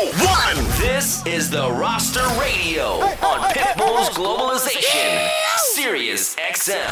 one. This is the Roster Radio on Pitbull's Globalization, Sirius XM.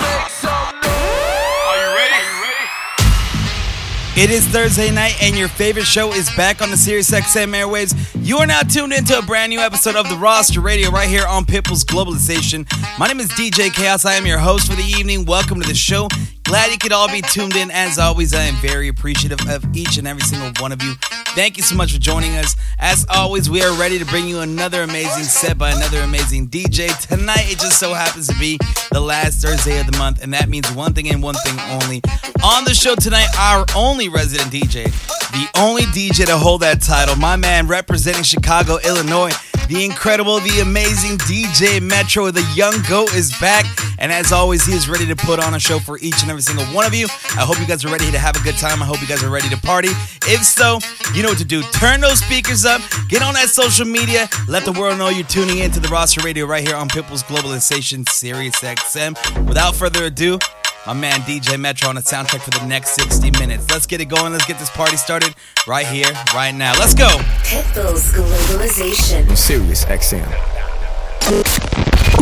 It is Thursday night, and your favorite show is back on the Sirius XM airwaves. You are now tuned into a brand new episode of the Roster Radio right here on Pitbull's Globalization. My name is DJ Chaos. I am your host for the evening. Welcome to the show. Glad you could all be tuned in. As always, I am very appreciative of each and every single one of you. Thank you so much for joining us. As always, we are ready to bring you another amazing set by another amazing DJ. Tonight, it just so happens to be the last Thursday of the month, and that means one thing and one thing only. On the show tonight, our only resident DJ, the only DJ to hold that title, my man representing Chicago, Illinois the incredible, the amazing DJ Metro, the young GOAT is back. And as always, he is ready to put on a show for each and every single one of you. I hope you guys are ready to have a good time. I hope you guys are ready to party. If so, you know what to do. Turn those speakers up, get on that social media, let the world know you're tuning in to the roster radio right here on Pitbull's Globalization Sirius XM. Without further ado, my man DJ Metro on the soundtrack for the next 60 minutes. Let's get it going. Let's get this party started right here, right now. Let's go. Pitbull's Globalization. Sirius XM.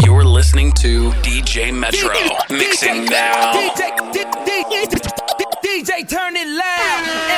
You're listening to DJ Metro mixing now. DJ, turn it loud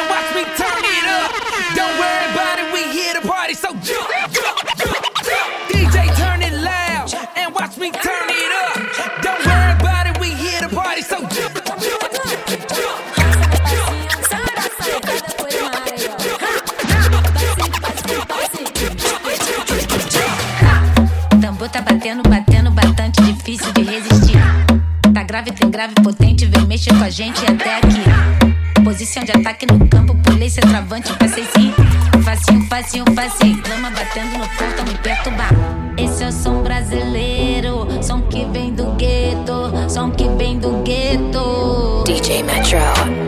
grave, tem grave, potente, vem mexer com a gente até aqui. Posição de ataque no campo, seu travante, passei sim. Facinho, facinho, facinho. Lama batendo no porta, me perturbar. Esse é o som brasileiro, som que vem do gueto, som que vem do gueto. DJ Metro.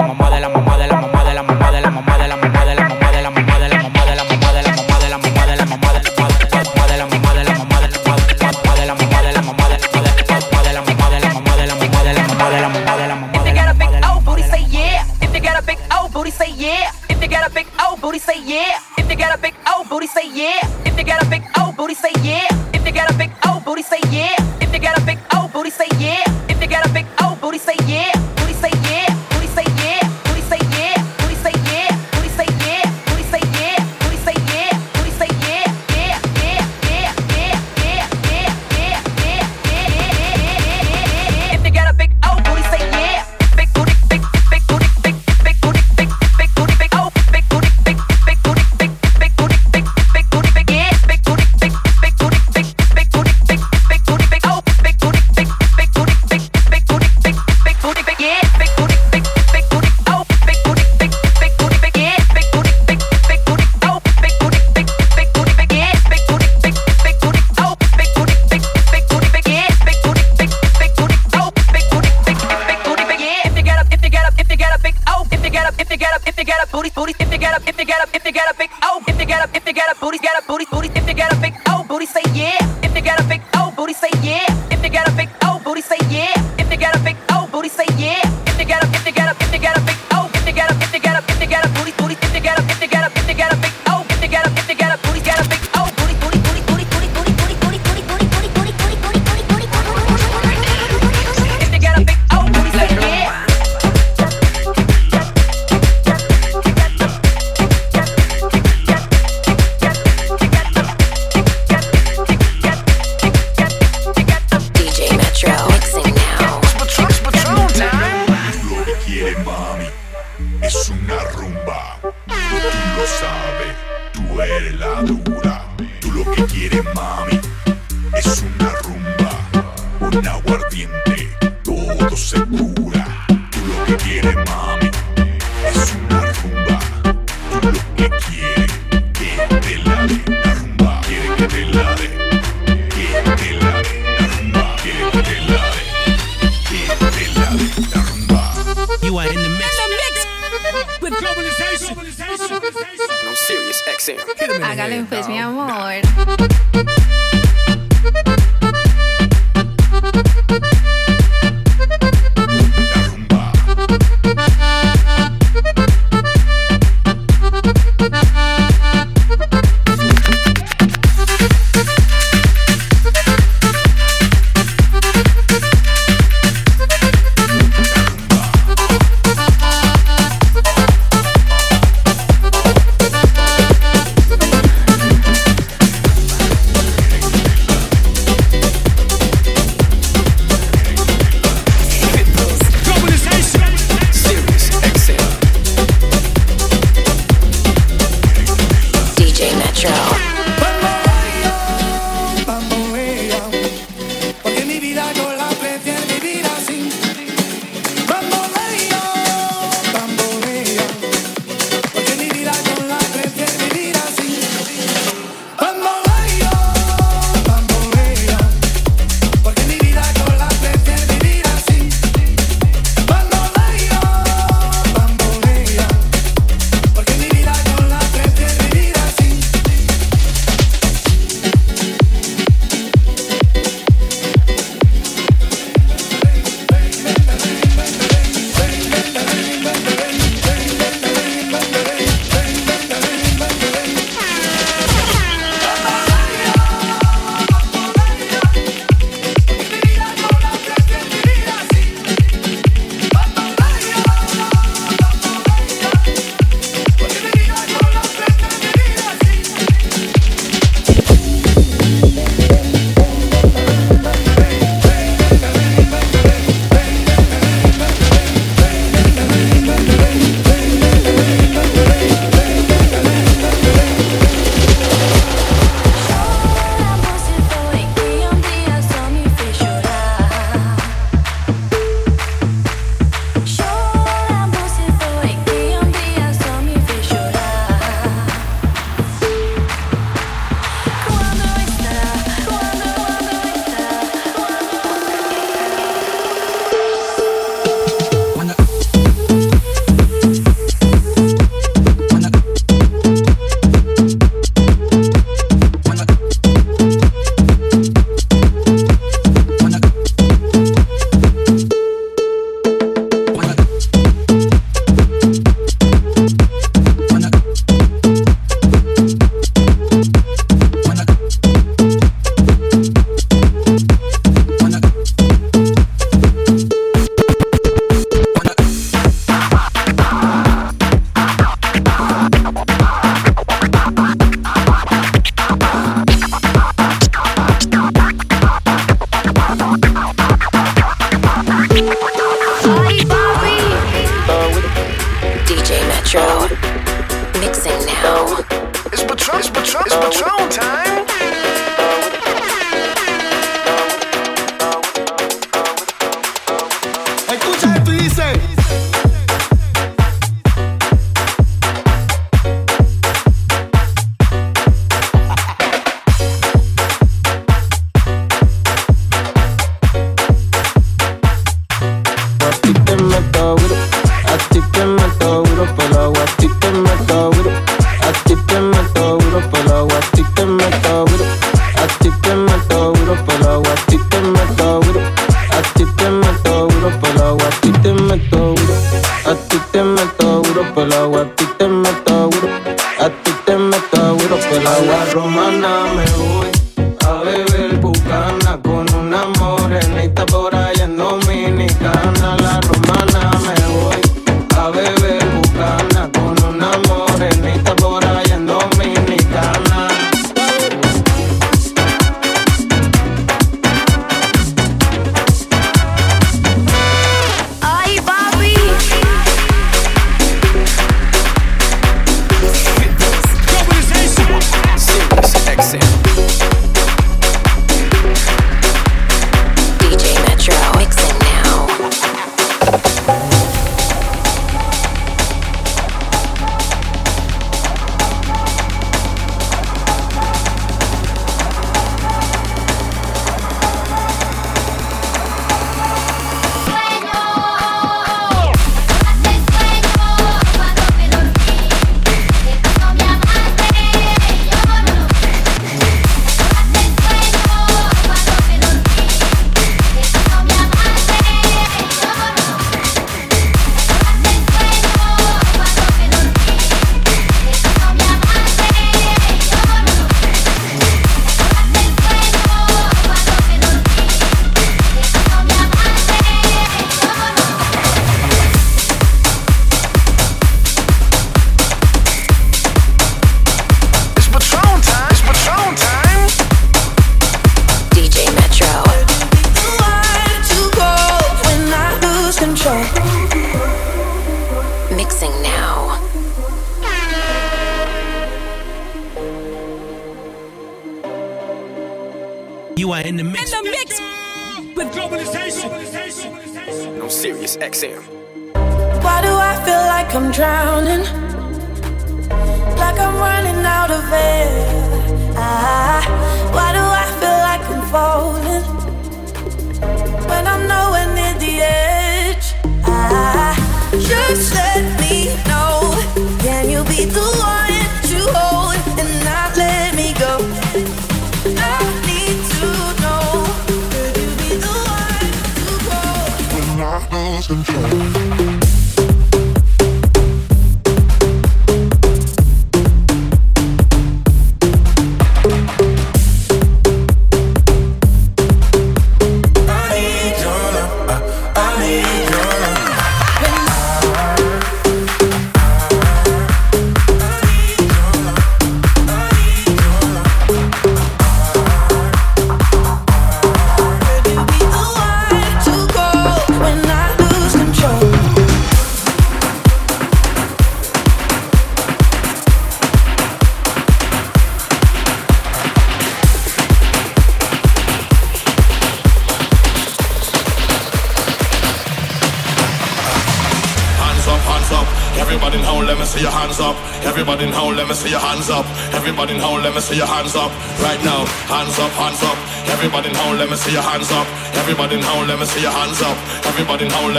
mamá Electro.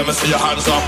Never see your hands up.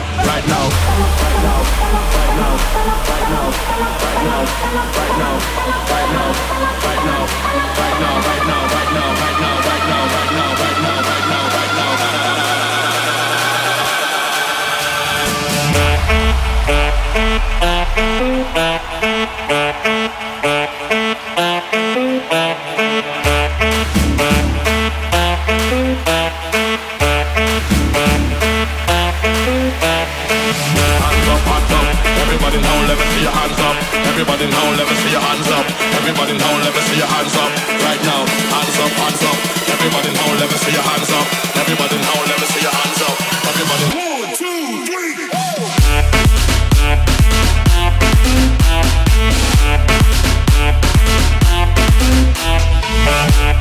Everybody now, let me see your hands up. Everybody now, let me see your hands up. Everybody now, let me see your hands up. Right now, hands up, hands up. Everybody now, let me see your hands up. Everybody now, let me see your hands up. Everybody. One, two, three.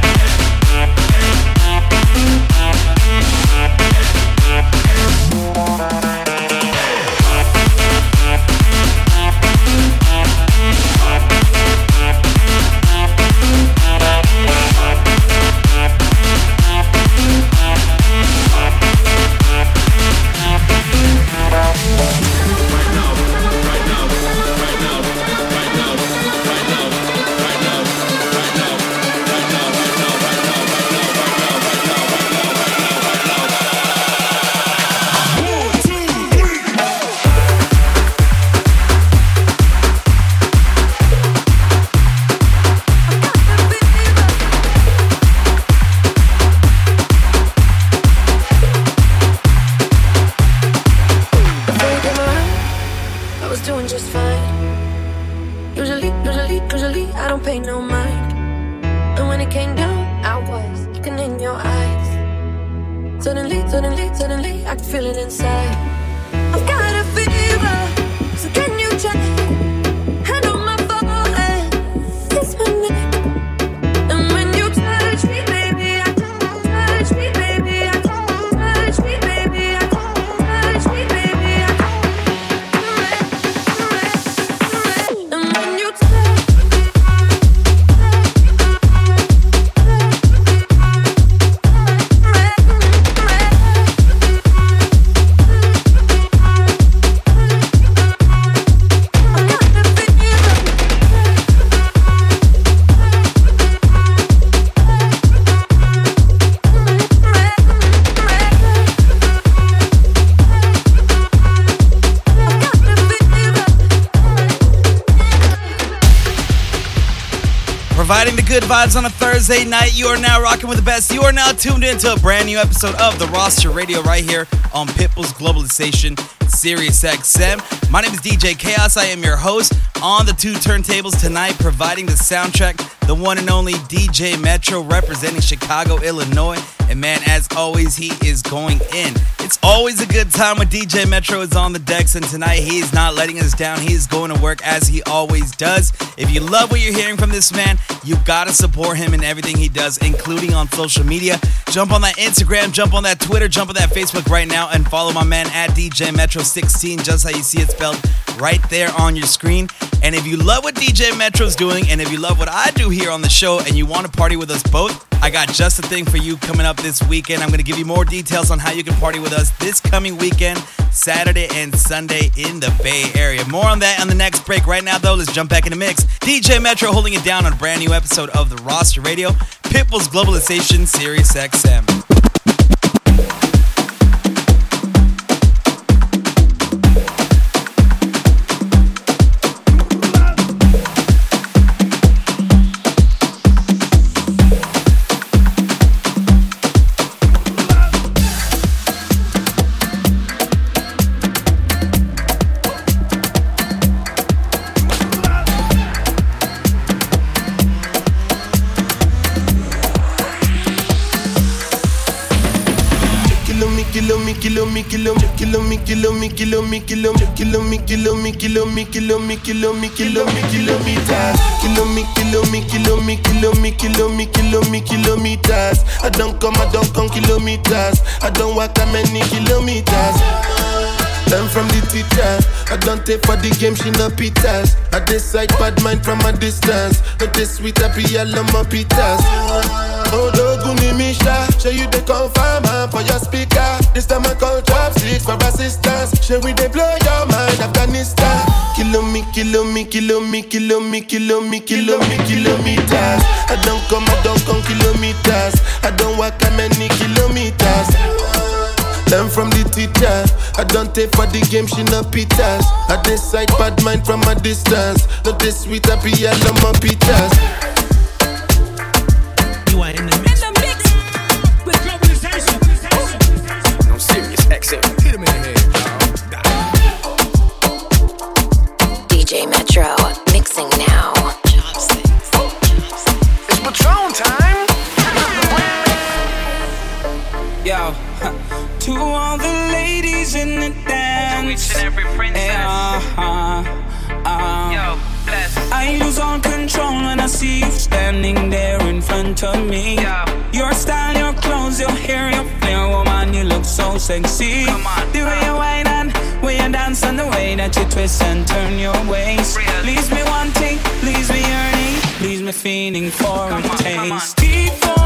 Oh! Vibes on a Thursday night. You are now rocking with the best. You are now tuned into a brand new episode of the Roster Radio right here on Pitbull's Globalization, Sirius XM. My name is DJ Chaos. I am your host on the two turntables tonight, providing the soundtrack, the one and only DJ Metro representing Chicago, Illinois. And man, as always, he is going in. It's always a good time when DJ Metro is on the decks, and tonight he is not letting us down. He is going to work as he always does. If you love what you're hearing from this man, you gotta support him in everything he does, including on social media. Jump on that Instagram, jump on that Twitter, jump on that Facebook right now, and follow my man at DJ Metro16, just how you see it spelled right there on your screen. And if you love what DJ Metro's doing, and if you love what I do here on the show, and you want to party with us both, I got just the thing for you coming up this weekend. I'm going to give you more details on how you can party with us this coming weekend, Saturday and Sunday in the Bay Area. More on that on the next break. Right now, though, let's jump back in the mix. DJ Metro holding it down on a brand new episode of the Roster Radio, Pitbull's Globalization Sirius XM. Kilo kilo me, kilo me, kilo me, kilo me, kilo me, kilo me, kilometers. Kilo me, kilo me, kilo me, kilo me, kilo me, kilo me, kilometers. I don't come, I don't come kilometers. I don't walk that many kilometers. Learn from the teacher. I don't take for the game, she no pitas. I decide bad mind from a distance. Not this sweet, I be all on my pitas. Oh, Doguni Show you the confirm man for your speaker. This time I call chopsticks for assistance. Show we they blow your mind, Afghanistan. Kilo me, kilo me, kilo me, kilo me, kilo me, kilo me, kilometers. I don't come, I don't come kilometers. I don't walk that many kilometers. Learn from the teacher. I don't take for the game, she no pitas. I decide bad mind from a distance. Not this sweet, I be all on my pitas. You are in XM. Hit him in the DJ Metro, mixing now. It's Patron time. Yo, to all the ladies in the dance. every princess. Yeah, uh, Yo, I lose all control when I see you standing there in front of me. Your style, your clothes, your hair, your flair, woman, you look so sexy. The way you whine and way you dance and the way that you twist and turn your waist. Leaves me wanting, leaves me yearning, leaves me feeling for a taste. Before the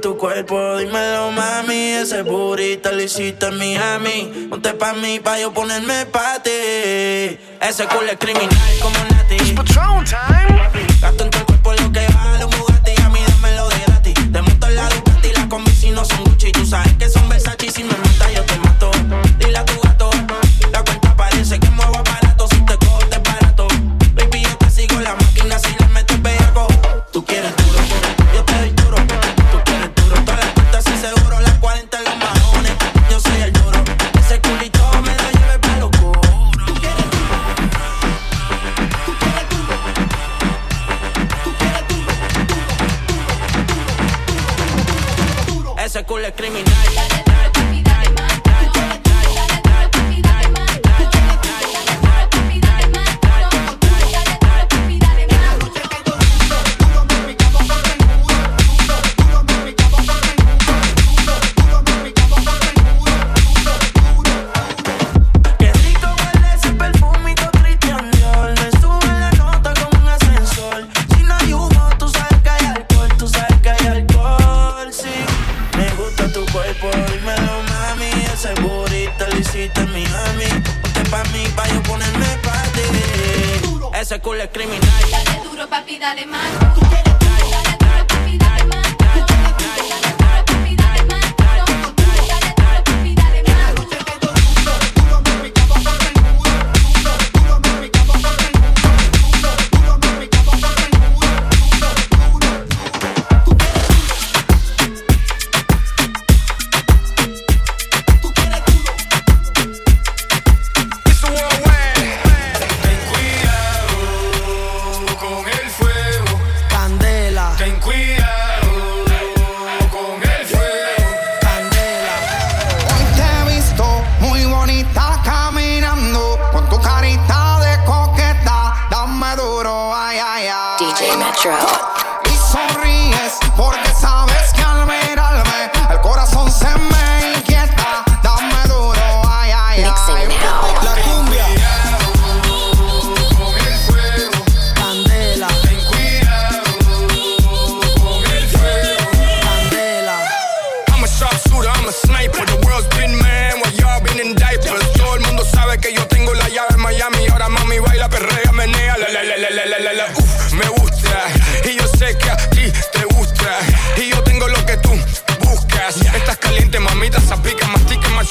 Tu cuerpo, dímelo, mami. Ese burrito lo hiciste en Miami. Ponte pa' mí, pa' yo ponerme pa' ti. Ese culo es criminal como Nati. It's Patron time.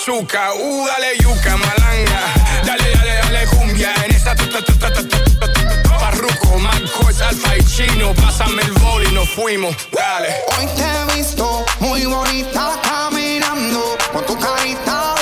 bazooka. Dale yuca, malanga. Dale, dale, dale cumbia. En esta tuta, tuta, tuta, Parruco, Marcos, Alfa y Pásame el boli, nos fuimos. Dale. Hoy te he visto muy bonita caminando con tu carita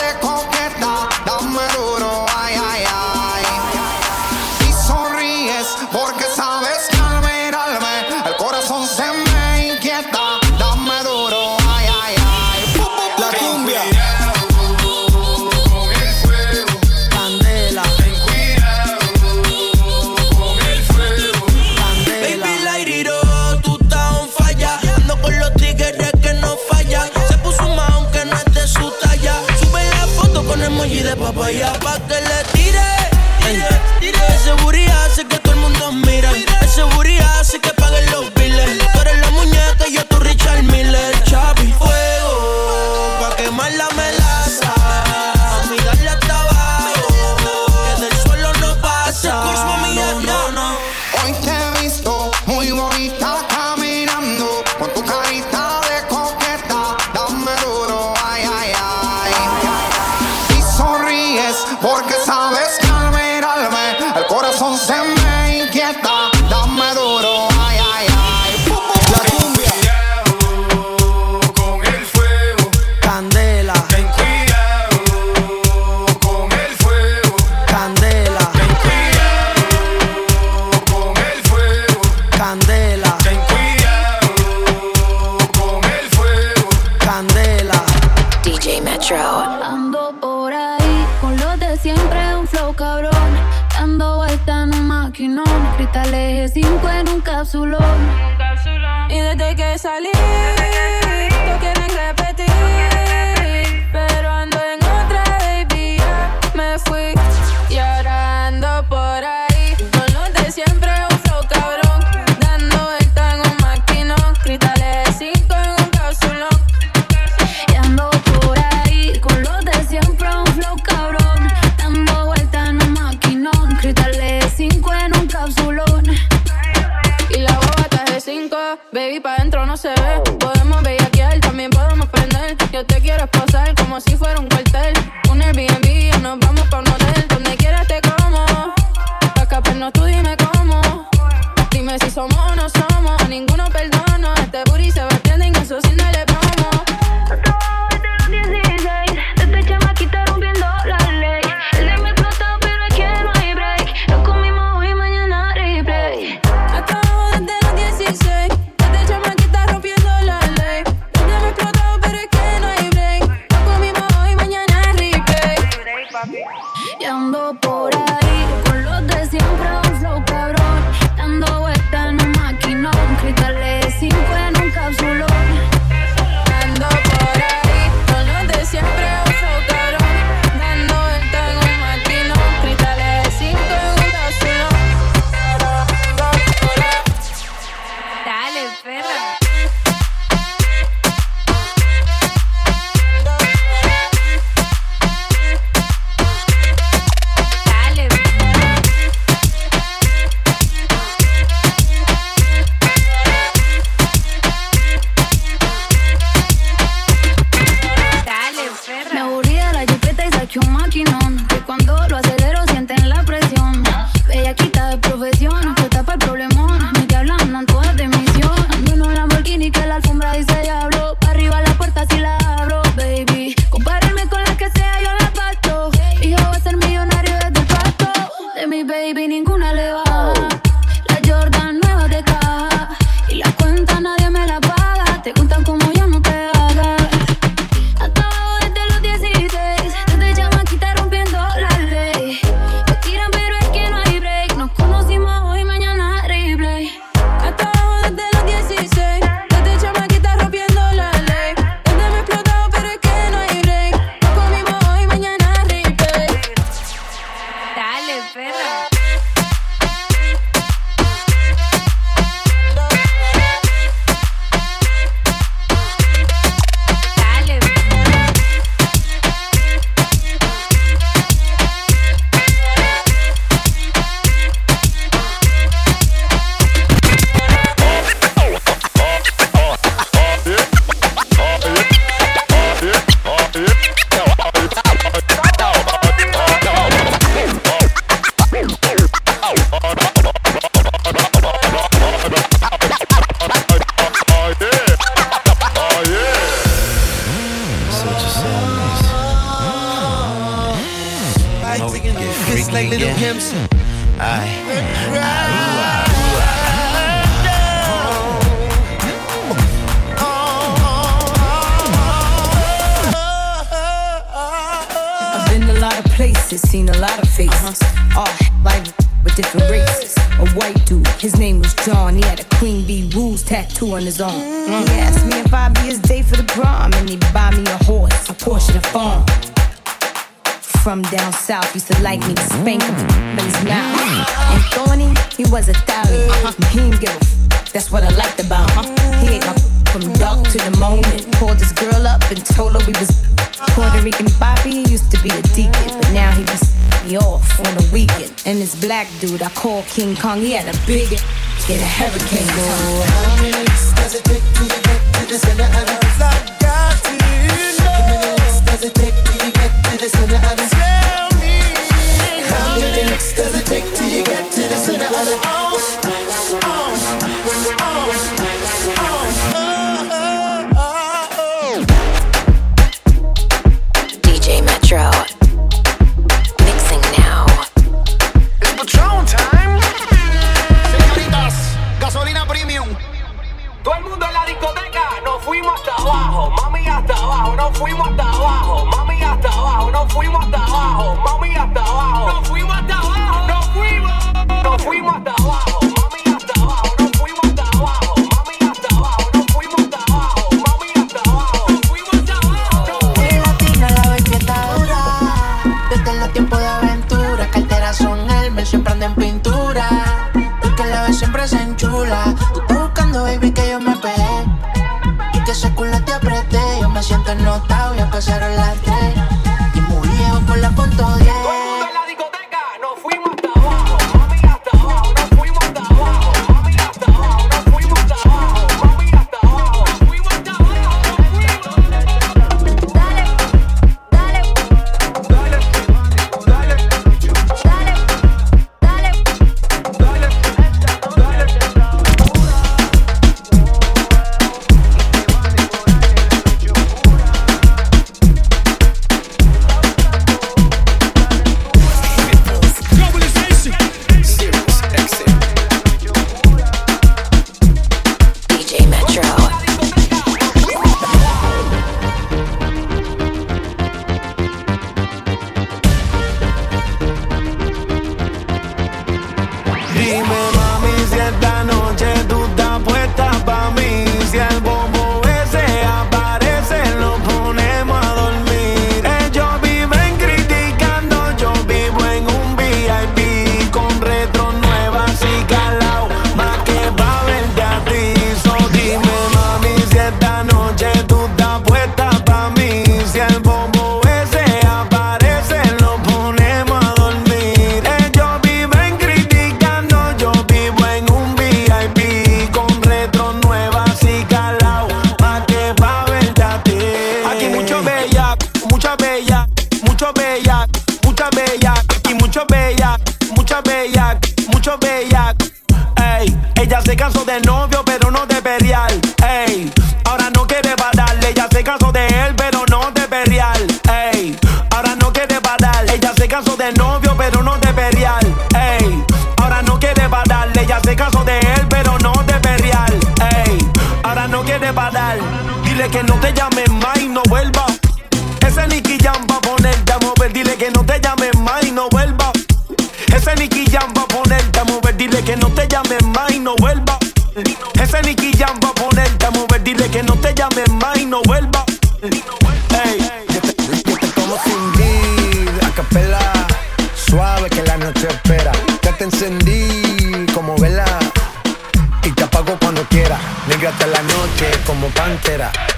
Metro. Ando por ahí con los de siempre, un flow cabrón. Dando vuelta en un maquinón. Cristales 5 en un cápsulón. Y desde. Desde que salí huh? Oh, like with different races. A white dude, his name was John. He had a Queen Bee Rules tattoo on his arm. Mm. He asked me if I'd be his day for the prom, and he buy me a horse, a Porsche, and a farm. From down south, used to like me to spank him, but he's not. And Thorny, he was a thali. Uh-huh. He didn't give a f- That's what I liked about him. He ain't my from dark to the moment. Called this girl up and told her we was Puerto Rican Bobby. Used to be a deacon, but now he was me off on the weekend. And this black dude I call King Kong, he had a big, get a hurricane going. How many weeks does it take to get to the center of the Does it take siento notado, ya pasaron las tres. Y muy lejos por la punto 10.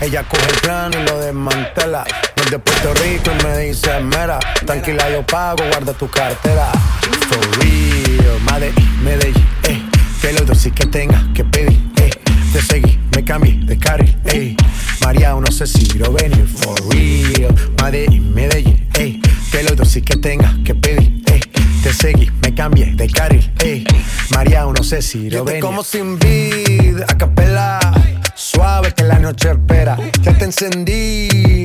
Ella coge el plano y lo desmantela. Es de Puerto Rico y me dice mera. Tranquila, yo pago, guarda tu cartera. For real, Medellín, Medellín, eh. Que los dos sí que tenga que pedir, eh. Te seguí, me cambié de carril, eh. María, no sé si lo venir, for real. Medellín, Medellín, eh. Que los dos sí que tenga que pedir, eh. Te seguí, me cambié de carril, eh. María, no sé si lo venir. como sin vid, a capela. Suave que la noche. Ya te encendí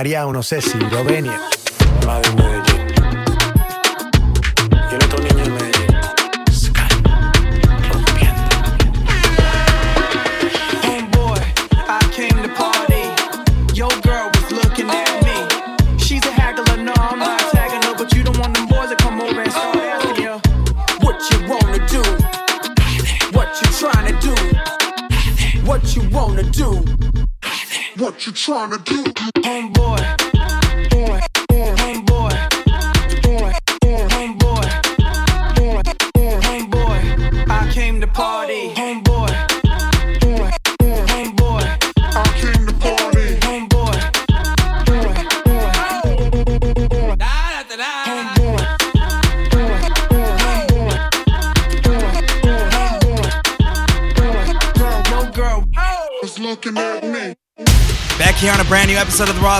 Mariano, no sé si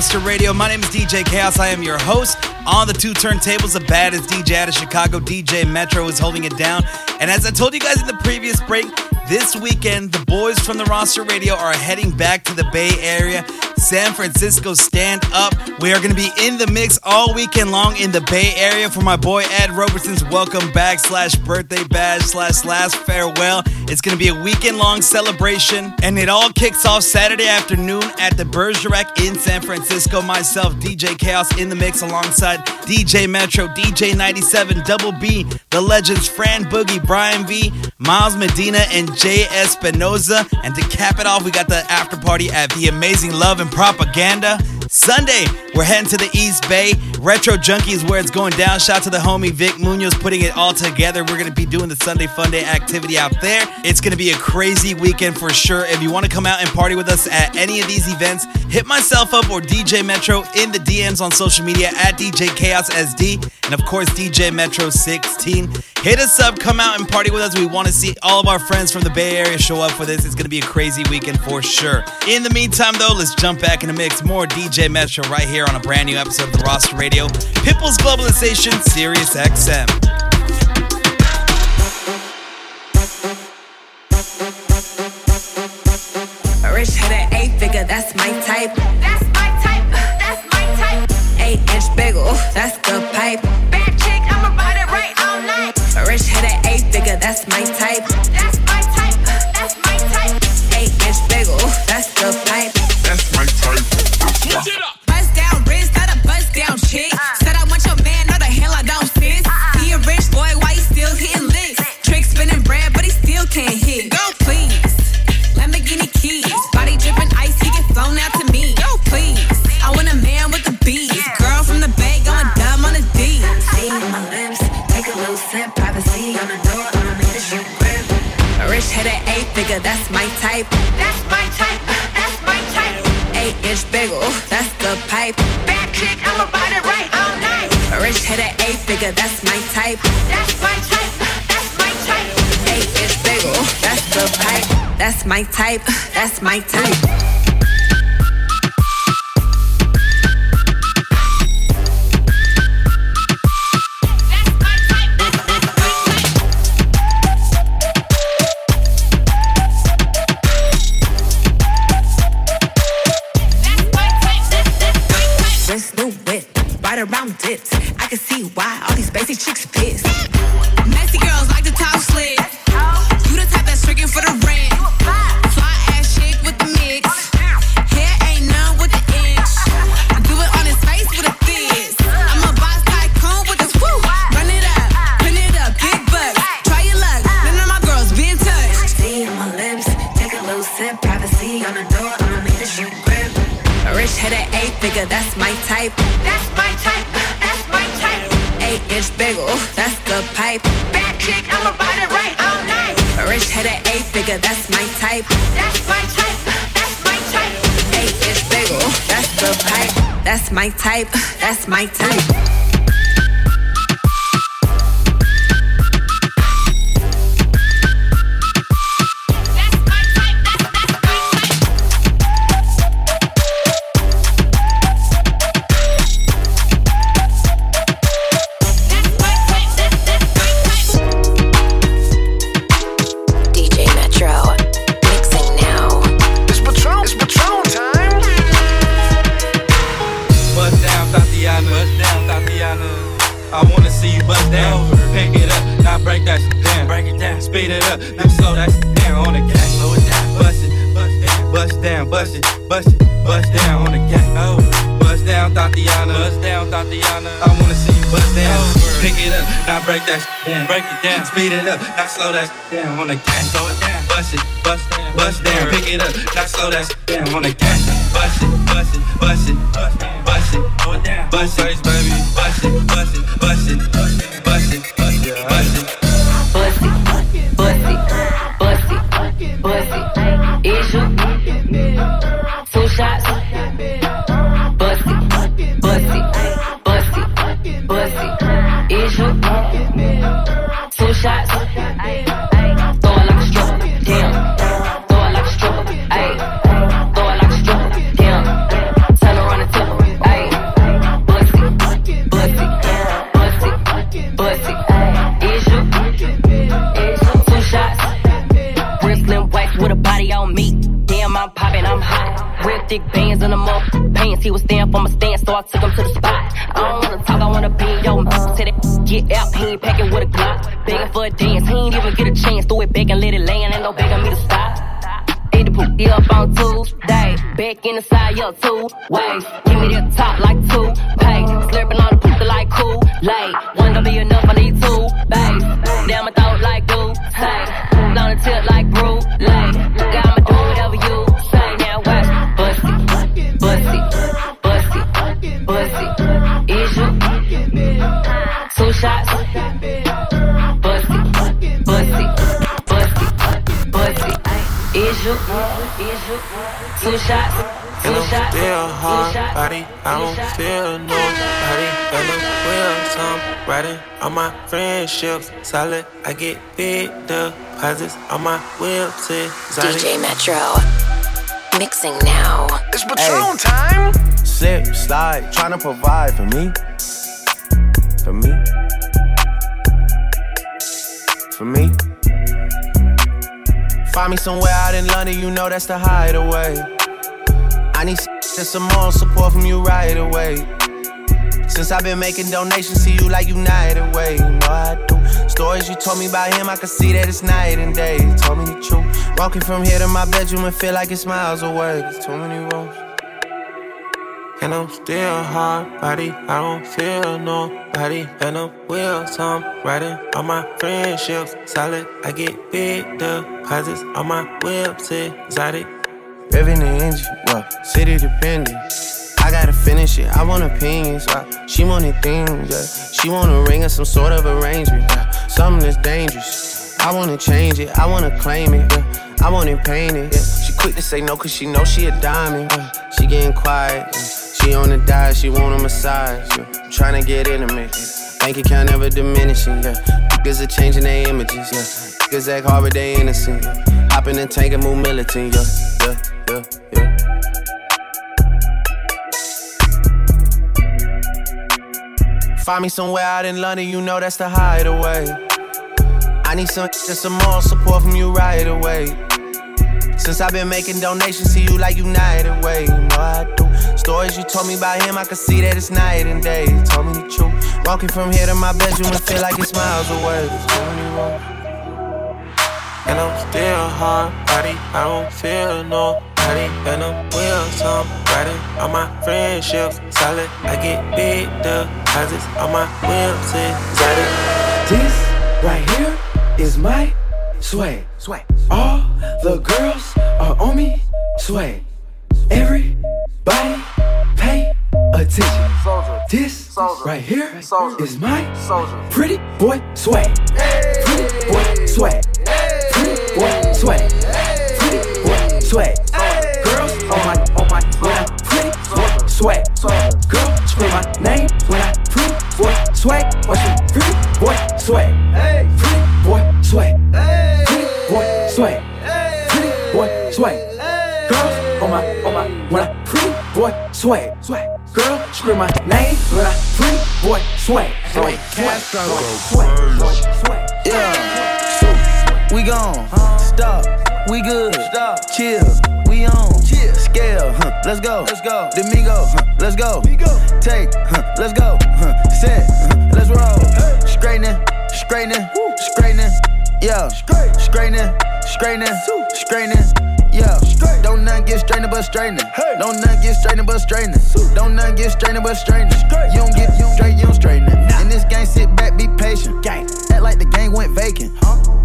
Roster Radio. My name is DJ Chaos. I am your host. On the two turntables, the baddest DJ out of Chicago, DJ Metro, is holding it down. And as I told you guys in the previous break, this weekend, the boys from the Roster Radio are heading back to the Bay Area. San Francisco, stand up. We are going to be in the mix all weekend long in the Bay Area for my boy Ed Robertson's welcome back slash birthday bash slash last farewell. It's going to be a weekend long celebration, and it all kicks off Saturday afternoon at the Bergerac in San Francisco. Myself, DJ Chaos, in the mix alongside DJ Metro, DJ 97, Double B, the legends Fran Boogie, Brian V, Miles Medina, and Jay Espinoza. And to cap it off, we got the after party at the Amazing Love and Propaganda. Sunday, we're heading to the East Bay. Retro Junkie is where it's going down. Shout out to the homie Vic Munoz putting it all together. We're going to be doing the Sunday Fun Day activity out there. It's going to be a crazy weekend for sure. If you want to come out and party with us at any of these events, hit myself up or DJ Metro in the DMs on social media at DJ Chaos SD and of course DJ Metro 16. Hit us up, come out and party with us. We want to see all of our friends from the Bay Area show up for this. It's going to be a crazy weekend for sure. In the meantime, though, let's jump back in the mix. More DJ Metro right here on a brand new episode of the Roster Radio, People's Globalization, Sirius XM. Rich had an eight figure, that's my type. That's my type. That's my type. Eight inch bagel, that's the pipe. Bad chick, I'ma ride it right all night. Rich had an eight figure, that's my type. That's nigga, that's my type. That's my type, that's my type. Eight inch bagel, that's the pipe. Bad chick, I'ma bite it right all night. Rich head at eight figure, that's my type. That's my type, that's my type. Eight inch bagel, that's the pipe. That's my type, that's my type. friendships solid. I get big deposits on my whips. DJ Metro. Mixing now. It's Patron hey. time. Slip, slide, trying to provide for me. For me. For me. Find me somewhere out in London, you know that's the hideaway. I need some more support from you right away. Since I've been making donations to you like United Way, you know I do. Stories you told me about him, I can see that it's night and day. He told me the truth. Walking from here to my bedroom and feel like it's miles away. There's too many rooms. And I'm still hard body, I don't feel nobody. and up wheels, I'm riding on my friendships. Solid, I get big deposits on my whips, exotic. Living the engine, well, city dependent. I gotta finish it. I want opinions. Yeah. She wanted things. Yeah. She want a ring or some sort of arrangement. Yeah. Something that's dangerous. I wanna change it. I wanna claim it. Yeah. I want it painted. Yeah. She quick to say no cause she know she a diamond. Yeah. She getting quiet. Yeah. She on the diet. She want a massage. Yeah. Trying to get intimate. Yeah. Bank account never diminishing. Yeah. Niggas are changing their images. Yeah. Niggas act hard but they innocent. Yeah. Hop in the tank and move militant. Yeah. Yeah. Yeah. Yeah. Find me somewhere out in London, you know that's the hideaway. I need some just some more support from you right away. Since I've been making donations to you like United Way, you know I do. Stories you told me about him, I can see that it's night and day. You told me the truth. Walking from here to my bedroom and feel like it's miles away. And I'm still hard body, I don't feel no body. And I'm real some riding on my friendships solid. I get big deposits on my whips exotic. This right here is my sway. Sway. All the girls are on me. Sway. Everybody pay attention. This right here is my soldier. pretty boy sway. Pretty boy sway. Pretty boy sway. Pretty boy sway. My when I pretty boy sway. Girl scream my name when I pretty boy sway. Watch me pretty boy sway. Pretty boy sway. Pretty boy sway. Pretty boy sway. Girls on oh my on my when I pretty boy sway. Sway. Girl scream my name when I pretty boy sway. Sway. Castro. Sway. Sway. Yeah. So, we gone. Stop. We good. Stop. Chill. We on. Chill. Huh. Let's go. Let's go. Domingo. Huh. Let's go. Take. Huh. Let's go. Huh. Set. Huh. Let's roll. Straightening. Straightening. Straightening. Yeah. Straightening. Straightening. Straightening. Yeah. Don't none get straightening but straightening. Don't none get straightening but straightening. Don't none get straightening but straightening. You don't get you don't straight, you don't straighten it. In this game, sit back, be patient. Gang. Act like the game went vacant.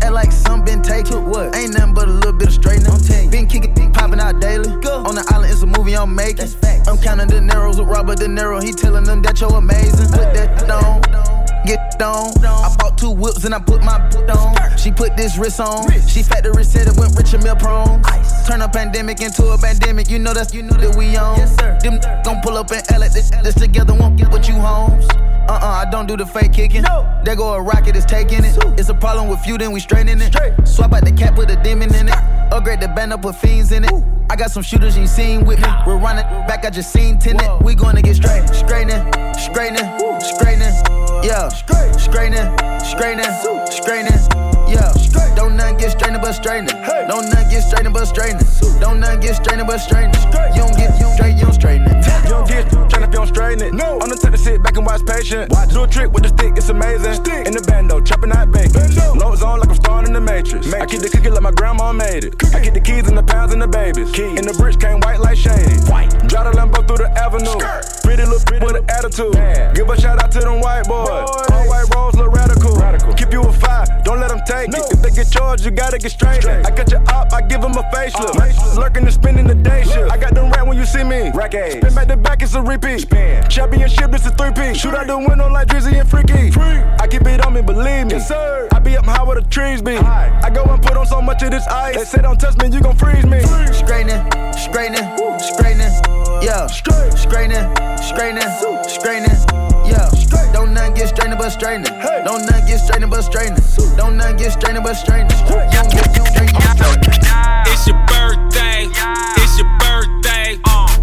Act like some been taken. What? Ain't nothing but a little bit of straightening. Been kicking, been popping out daily. On the island, it's a movie I'm making. I'm counting the narrows with Robert De Niro. He telling them that you're amazing. Put that on. Get on. I bought two whips and I put my boot on. She put this wrist on. She wrist said it went rich and meal prone. Turn a pandemic into a pandemic. You know that's you know that we on. Yes, sir. Them gon' pull up and L at this, this together. Won't get what you homes. Uh uh, I don't do the fake kicking. No. There go a rocket, it's taking it. It's a problem with you, then we straightening it. Swap out the cap, put a demon in it. Upgrade the band up, put fiends in it. I got some shooters you seen with me. We're running back, I just seen tenant. We gonna get straight, straightening, straightening, straightening. Yeah, straightening, straightening, straightening. Yeah, don't none get straightening but straightening. Don't none get straightening but straightening. Don't none get straightening but straightening. You don't get you don't straight, you don't straighten it. You don't get trying if you don't straighten it. No. I'm the type to sit back and watch patient. Do a trick with the stick, it's amazing. In the bando, chopping out bacon. Loads on like I'm starring in the Matrix. I keep the cookie like my grandma made it. I keep the keys and the pounds and the babies. And the bricks came white like shady. White. Drive the Lambo through the avenue. Pretty little pretty with an attitude. Give a shout out to them white boys. All white rolls look radical. Keep you a five, don't let them take it. If they get charged, you gotta get straight. I got your up, I give them a facelift. Lurking and spending the day shift. I got them rat when you see me. Spin back to back, it's a repeat. Championship, this a three piece. Shoot out the window like Drizzy and Freaky. I keep it on me, believe me. Yes, sir. I be up high where the trees be. I go and put on so much of this ice. They say don't touch me, you gon' freeze me. Straightening, straightening, straightening. Yeah, straightening, straightening, straightening. Yeah, don't none get straightening but straightening. Don't none get straightening but straightening. Don't none get straightening but don't get you. It's your birthday. It's your birthday.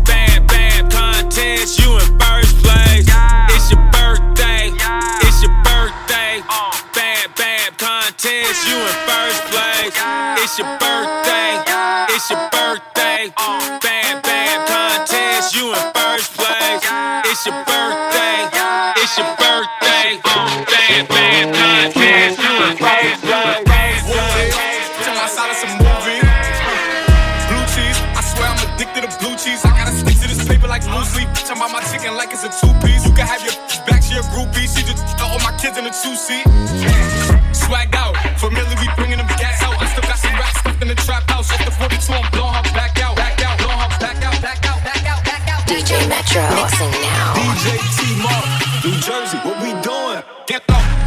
Bad, bad contest. You in first place. It's your birthday. It's your birthday. Bad, bad contest. You in first place. It's your birthday. It's your birthday. Bad, bad contest. You in first place. It's your birthday on bad, bad bad, bad, bad. I swear I'm addicted to blue cheese. I gotta stick to this paper like blue sleep. Bitch, I'm my chicken like it's a two piece. You can have your back to your groupie. She just all my kids in a two seat. Swagged out, familiar, bringing them gas out. I still got some rap in the trap house. Off the 42, I'm blowing her back out. Back out, blowing her back. DJ Metro, sing now. DJ T Mark, New Jersey get up.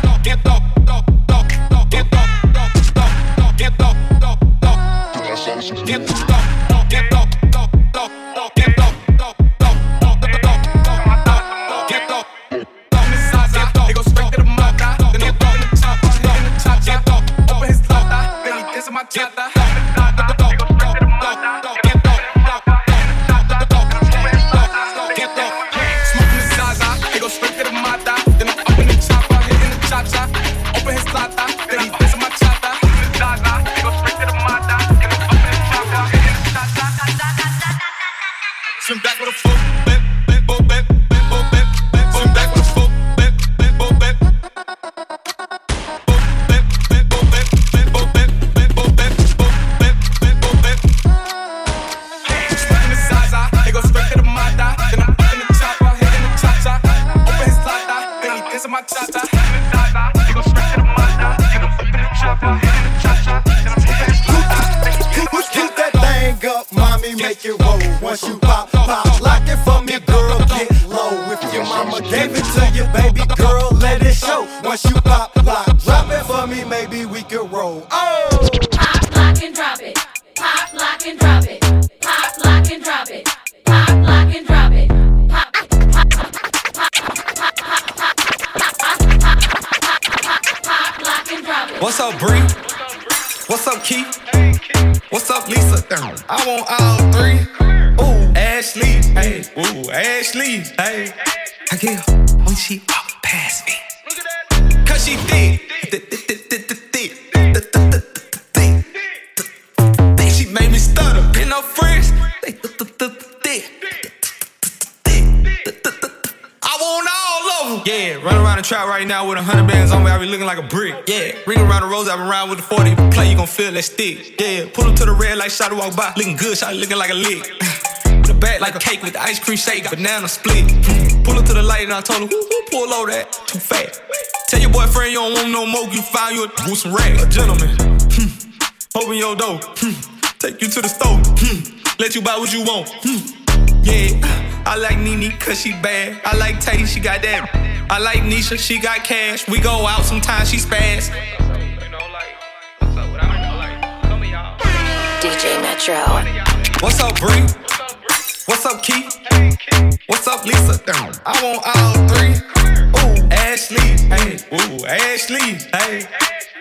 What's up, Bree? What's up, Keith? What's up, Lisa? I want all three. Ooh, Ashley. Hey, ooh, Ashley. Hey, I get her when she walk past me. Look at that. Cause she thick, trap right now with a hundred bands on me. I be looking like a brick. Yeah, ring around the rose. I been around with the 40. Play, you gon' feel that stick. Yeah, pull up to the red light, shot walk by. Looking good, shot looking like a lick. the back like a cake with the ice cream shake, banana split. Pull up to the light and I told her, who, who pull over that? Too fat. Tell your boyfriend you don't want no more, you find you a with some rag. A gentleman. Hmm. Open your door. Hmm. Take you to the store. Hmm. Let you buy what you want. Hmm. Yeah, I like Nene cause she bad. I like Tay, she got that. I like Nisha, she got cash. We go out sometimes, she spaz. DJ Metro. What's up, Bree? What's up, Keith? What's up, Lisa? I want all three. Ooh, Ashley. Hey, ooh, Ashley. Hey,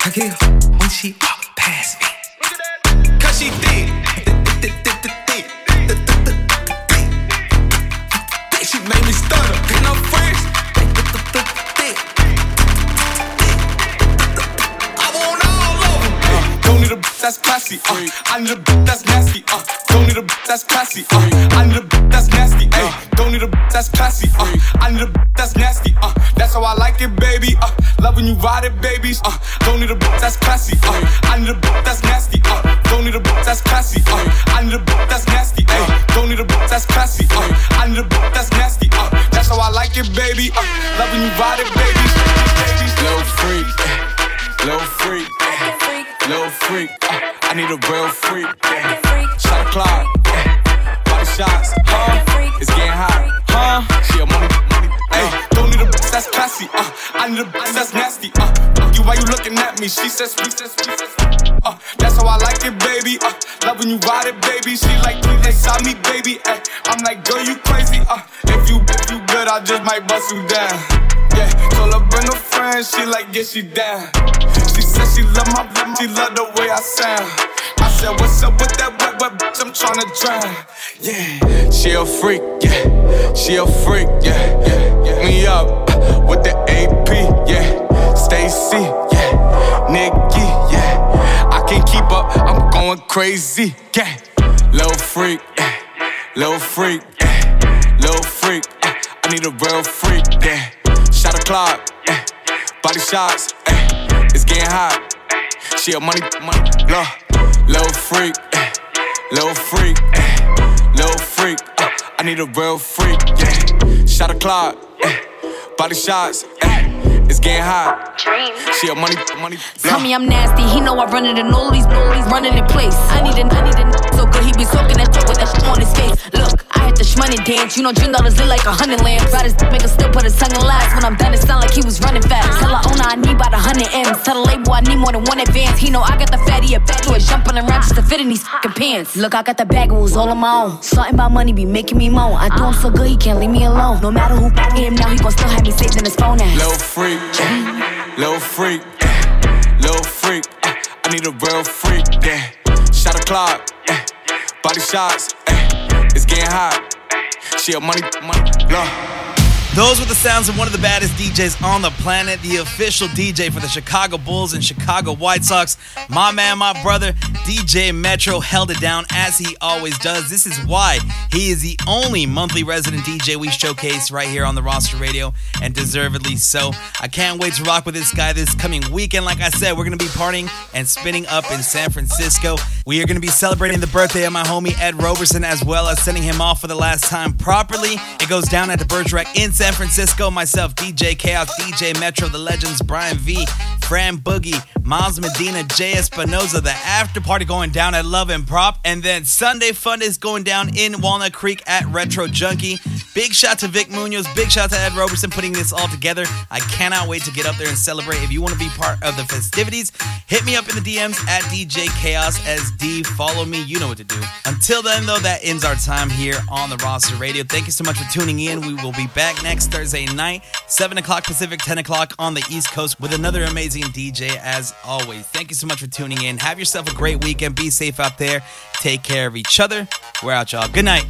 I get her when she walk past me. Cause she thick. Thick, that's classy. Uh, I need a bitch that's nasty. Uh, don't need a bitch that's classy. Uh, I need a bitch that's nasty. Ay, don't need a bitch that's classy. Uh, I need a bitch that's nasty. Uh, that's how I like it, baby. Uh, love when you ride it, babies. Uh, don't need a bitch that's classy. Uh, I need a bitch that's nasty. Uh, don't need a bitch that's classy. Uh, I need a bitch that's nasty. Ay, don't need a bitch that's classy. Uh, I need a bitch that's nasty. Uh, that's how I like it, baby. Uh, love when you ride it, babies. Low freak, low I need a real freak. Yeah. Shot o'clock, yeah. body shots. Huh? It's getting hot. Huh? She a money, money. Hey, don't need a bitch that's classy. Uh, I need a bitch that's nasty. Uh, you, why you looking at me? She says, we says, we says. Uh, that's how I like it, baby. Uh, love when you ride it, baby. She like me, they saw me, baby. Ay, I'm like, girl, you crazy. Uh, if you, if you good, I just might bust you down. Yeah, a she like, yeah, she down. She said she love my, she love the way I sound. I said, what's up with that wet, wet bitch? I'm tryna drown. Yeah. She a freak, yeah. She a freak, yeah. yeah. Me up with the AP, yeah. Stacy, yeah. Nikki, yeah. I can't keep up, I'm going crazy, yeah. Little freak, yeah. Little freak, yeah. Little freak, uh, I need a real freak, yeah. Shot o'clock, yeah. Body shots, yeah. It's getting hot. She a money, money, low. Little freak, eh. Little freak, eh. Little freak, uh, I need a real freak, yeah. Shot o'clock, eh. Body shots, eh. It's getting hot. She a money, money, Tell me I'm nasty, he know I run it in all these, all these running in place. I need a, I need a so good, he be soaking that shit with that shit on his face. Look, I hit the shmoney dance, you know, dream dollars look like a hundred lamps. Ride his make him still put his tongue in last. When I'm done, it sound like he was running fast. Tell her oh, owner I need about a hundred M's. Tell the label I need more than one advance. He know I got the fatty, a fat to jumping around just to fit in these fucking pants. Look, I got the bag, it was all on my own. Something about money be making me moan. I do him so good, he can't leave me alone. No matter who back him now, he gon' still have me saved in his phone ass. Little freak. Little freak. Little freak. I need a real freak, yeah. Shot o'clock, eh. Body shots. It's getting hot. She a money, money, low. Those were the sounds of one of the baddest DJs on the planet, the official DJ for the Chicago Bulls and Chicago White Sox. My man, my brother, DJ Metro held it down as he always does. This is why he is the only monthly resident DJ we showcase right here on the roster radio, and deservedly so. I can't wait to rock with this guy this coming weekend. Like I said, we're going to be partying and spinning up in San Francisco. We are going to be celebrating the birthday of my homie Ed Roberson as well as sending him off for the last time properly. It goes down at the Bergerac in San Francisco. Myself, DJ Chaos, DJ Metro, the legends, Brian V, Fran Boogie, Miles Medina, Jay Espinoza. The after party going down at Love and Prop. And then Sunday Fun is going down in Walnut Creek at Retro Junkie. Big shout to Vic Munoz. Big shout to Ed Roberson putting this all together. I cannot wait to get up there and celebrate. If you want to be part of the festivities, hit me up in the DMs at DJ Chaos SD. Follow me. You know what to do. Until then, though, that ends our time here on the roster radio. Thank you so much for tuning in. We will be back next Thursday night, 7 o'clock Pacific, 10 o'clock on the East Coast with another amazing DJ as always. Thank you so much for tuning in. Have yourself a great weekend. Be safe out there. Take care of each other. We're out, y'all. Good night.